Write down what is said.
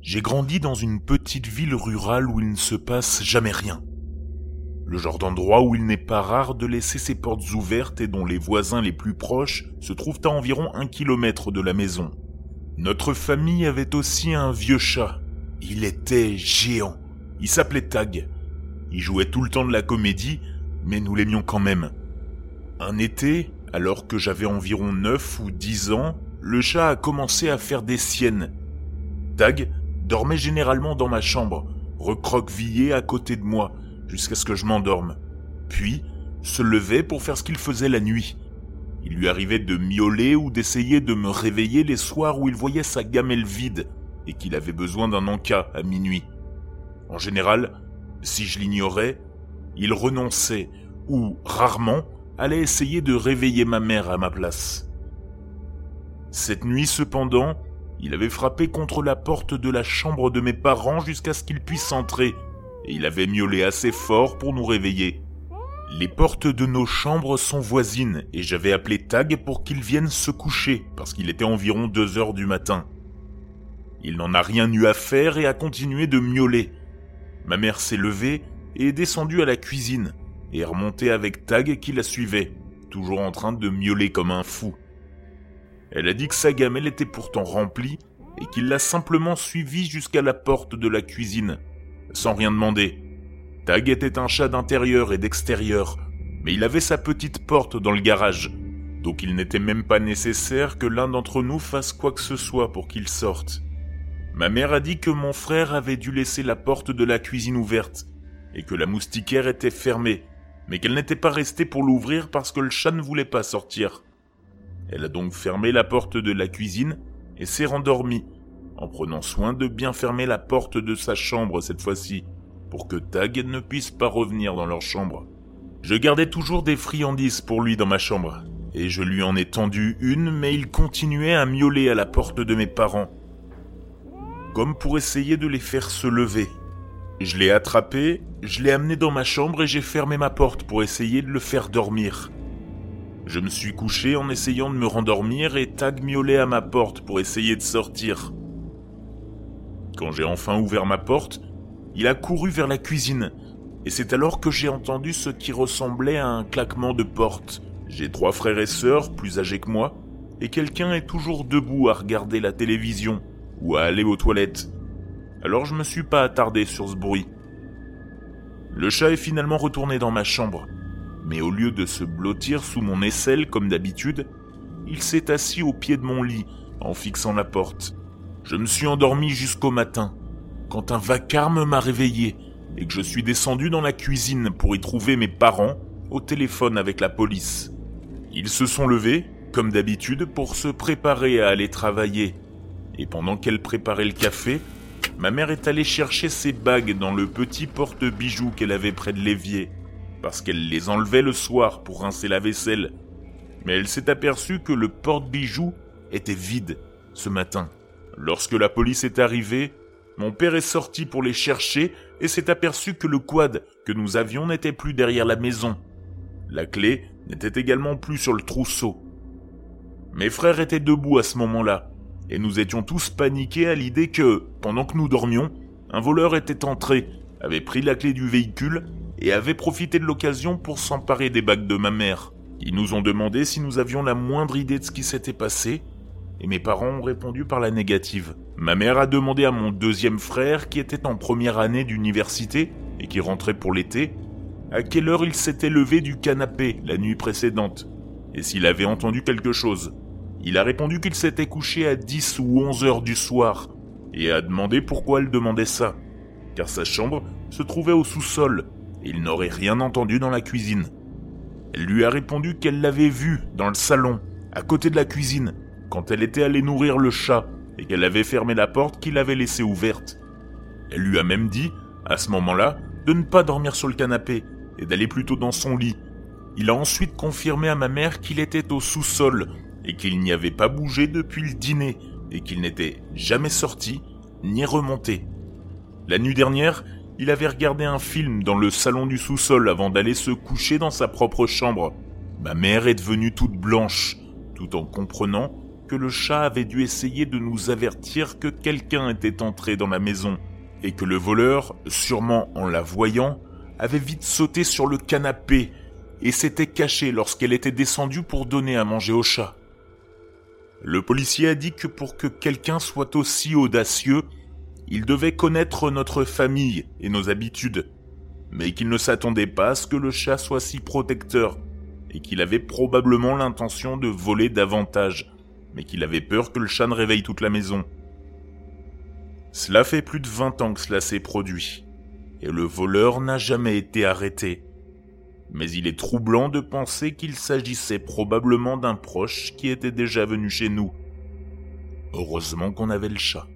J'ai grandi dans une petite ville rurale où il ne se passe jamais rien. Le genre d'endroit où il n'est pas rare de laisser ses portes ouvertes et dont les voisins les plus proches se trouvent à environ un kilomètre de la maison. Notre famille avait aussi un vieux chat. Il était géant. Il s'appelait Tag. Il jouait tout le temps de la comédie, mais nous l'aimions quand même. Un été, alors que j'avais environ 9 ou 10 ans, le chat a commencé à faire des siennes. Tag dormait généralement dans ma chambre, recroquevillé à côté de moi, jusqu'à ce que je m'endorme. Puis, se levait pour faire ce qu'il faisait la nuit. Il lui arrivait de miauler ou d'essayer de me réveiller les soirs où il voyait sa gamelle vide et qu'il avait besoin d'un encas à minuit. En général, si je l'ignorais, il renonçait ou, rarement, allait essayer de réveiller ma mère à ma place. Cette nuit cependant, il avait frappé contre la porte de la chambre de mes parents jusqu'à ce qu'ils puissent entrer, et il avait miaulé assez fort pour nous réveiller. Les portes de nos chambres sont voisines, et j'avais appelé Tag pour qu'il vienne se coucher, parce qu'il était environ deux heures du matin. Il n'en a rien eu à faire et a continué de miauler. Ma mère s'est levée et est descendue à la cuisine, et est remontée avec Tag qui la suivait, toujours en train de miauler comme un fou. Elle a dit que sa gamelle était pourtant remplie et qu'il l'a simplement suivie jusqu'à la porte de la cuisine, sans rien demander. Tag était un chat d'intérieur et d'extérieur, mais il avait sa petite porte dans le garage, donc il n'était même pas nécessaire que l'un d'entre nous fasse quoi que ce soit pour qu'il sorte. Ma mère a dit que mon frère avait dû laisser la porte de la cuisine ouverte, et que la moustiquaire était fermée, mais qu'elle n'était pas restée pour l'ouvrir parce que le chat ne voulait pas sortir. Elle a donc fermé la porte de la cuisine et s'est rendormie, en prenant soin de bien fermer la porte de sa chambre cette fois-ci, pour que Tag ne puisse pas revenir dans leur chambre. Je gardais toujours des friandises pour lui dans ma chambre, et je lui en ai tendu une, mais il continuait à miauler à la porte de mes parents, comme pour essayer de les faire se lever. Je l'ai attrapé, je l'ai amené dans ma chambre et j'ai fermé ma porte pour essayer de le faire dormir. Je me suis couché en essayant de me rendormir et Tag miaulait à ma porte pour essayer de sortir. Quand j'ai enfin ouvert ma porte, il a couru vers la cuisine, et c'est alors que j'ai entendu ce qui ressemblait à un claquement de porte. J'ai trois frères et sœurs plus âgés que moi, et quelqu'un est toujours debout à regarder la télévision ou à aller aux toilettes. Alors je me suis pas attardé sur ce bruit. Le chat est finalement retourné dans ma chambre, mais au lieu de se blottir sous mon aisselle comme d'habitude, il s'est assis au pied de mon lit en fixant la porte. Je me suis endormi jusqu'au matin, quand un vacarme m'a réveillé et que je suis descendu dans la cuisine pour y trouver mes parents au téléphone avec la police. Ils se sont levés, comme d'habitude, pour se préparer à aller travailler. Et pendant qu'elle préparait le café, ma mère est allée chercher ses bagues dans le petit porte-bijoux qu'elle avait près de l'évier parce qu'elle les enlevait le soir pour rincer la vaisselle. Mais elle s'est aperçue que le porte-bijoux était vide ce matin. Lorsque la police est arrivée, mon père est sorti pour les chercher et s'est aperçu que le quad que nous avions n'était plus derrière la maison. La clé n'était également plus sur le trousseau. Mes frères étaient debout à ce moment-là, et nous étions tous paniqués à l'idée que, pendant que nous dormions, un voleur était entré, avait pris la clé du véhicule et avait profité de l'occasion pour s'emparer des bagues de ma mère. Ils nous ont demandé si nous avions la moindre idée de ce qui s'était passé, et mes parents ont répondu par la négative. Ma mère a demandé à mon deuxième frère, qui était en première année d'université et qui rentrait pour l'été, à quelle heure il s'était levé du canapé la nuit précédente, et s'il avait entendu quelque chose. Il a répondu qu'il s'était couché à 10 ou 11 heures du soir, et a demandé pourquoi elle demandait ça, car sa chambre se trouvait au sous-sol, il n'aurait rien entendu dans la cuisine. Elle lui a répondu qu'elle l'avait vu dans le salon, à côté de la cuisine, quand elle était allée nourrir le chat, et qu'elle avait fermé la porte qu'il avait laissée ouverte. Elle lui a même dit, à ce moment-là, de ne pas dormir sur le canapé, et d'aller plutôt dans son lit. Il a ensuite confirmé à ma mère qu'il était au sous-sol, et qu'il n'y avait pas bougé depuis le dîner, et qu'il n'était jamais sorti, ni remonté. La nuit dernière, il avait regardé un film dans le salon du sous-sol avant d'aller se coucher dans sa propre chambre. Ma mère est devenue toute blanche, tout en comprenant que le chat avait dû essayer de nous avertir que quelqu'un était entré dans la maison, et que le voleur, sûrement en la voyant, avait vite sauté sur le canapé et s'était caché lorsqu'elle était descendue pour donner à manger au chat. Le policier a dit que pour que quelqu'un soit aussi audacieux, il devait connaître notre famille et nos habitudes, mais qu'il ne s'attendait pas à ce que le chat soit si protecteur, et qu'il avait probablement l'intention de voler davantage, mais qu'il avait peur que le chat ne réveille toute la maison. Cela fait plus de 20 ans que cela s'est produit, et le voleur n'a jamais été arrêté. Mais il est troublant de penser qu'il s'agissait probablement d'un proche qui était déjà venu chez nous. Heureusement qu'on avait le chat.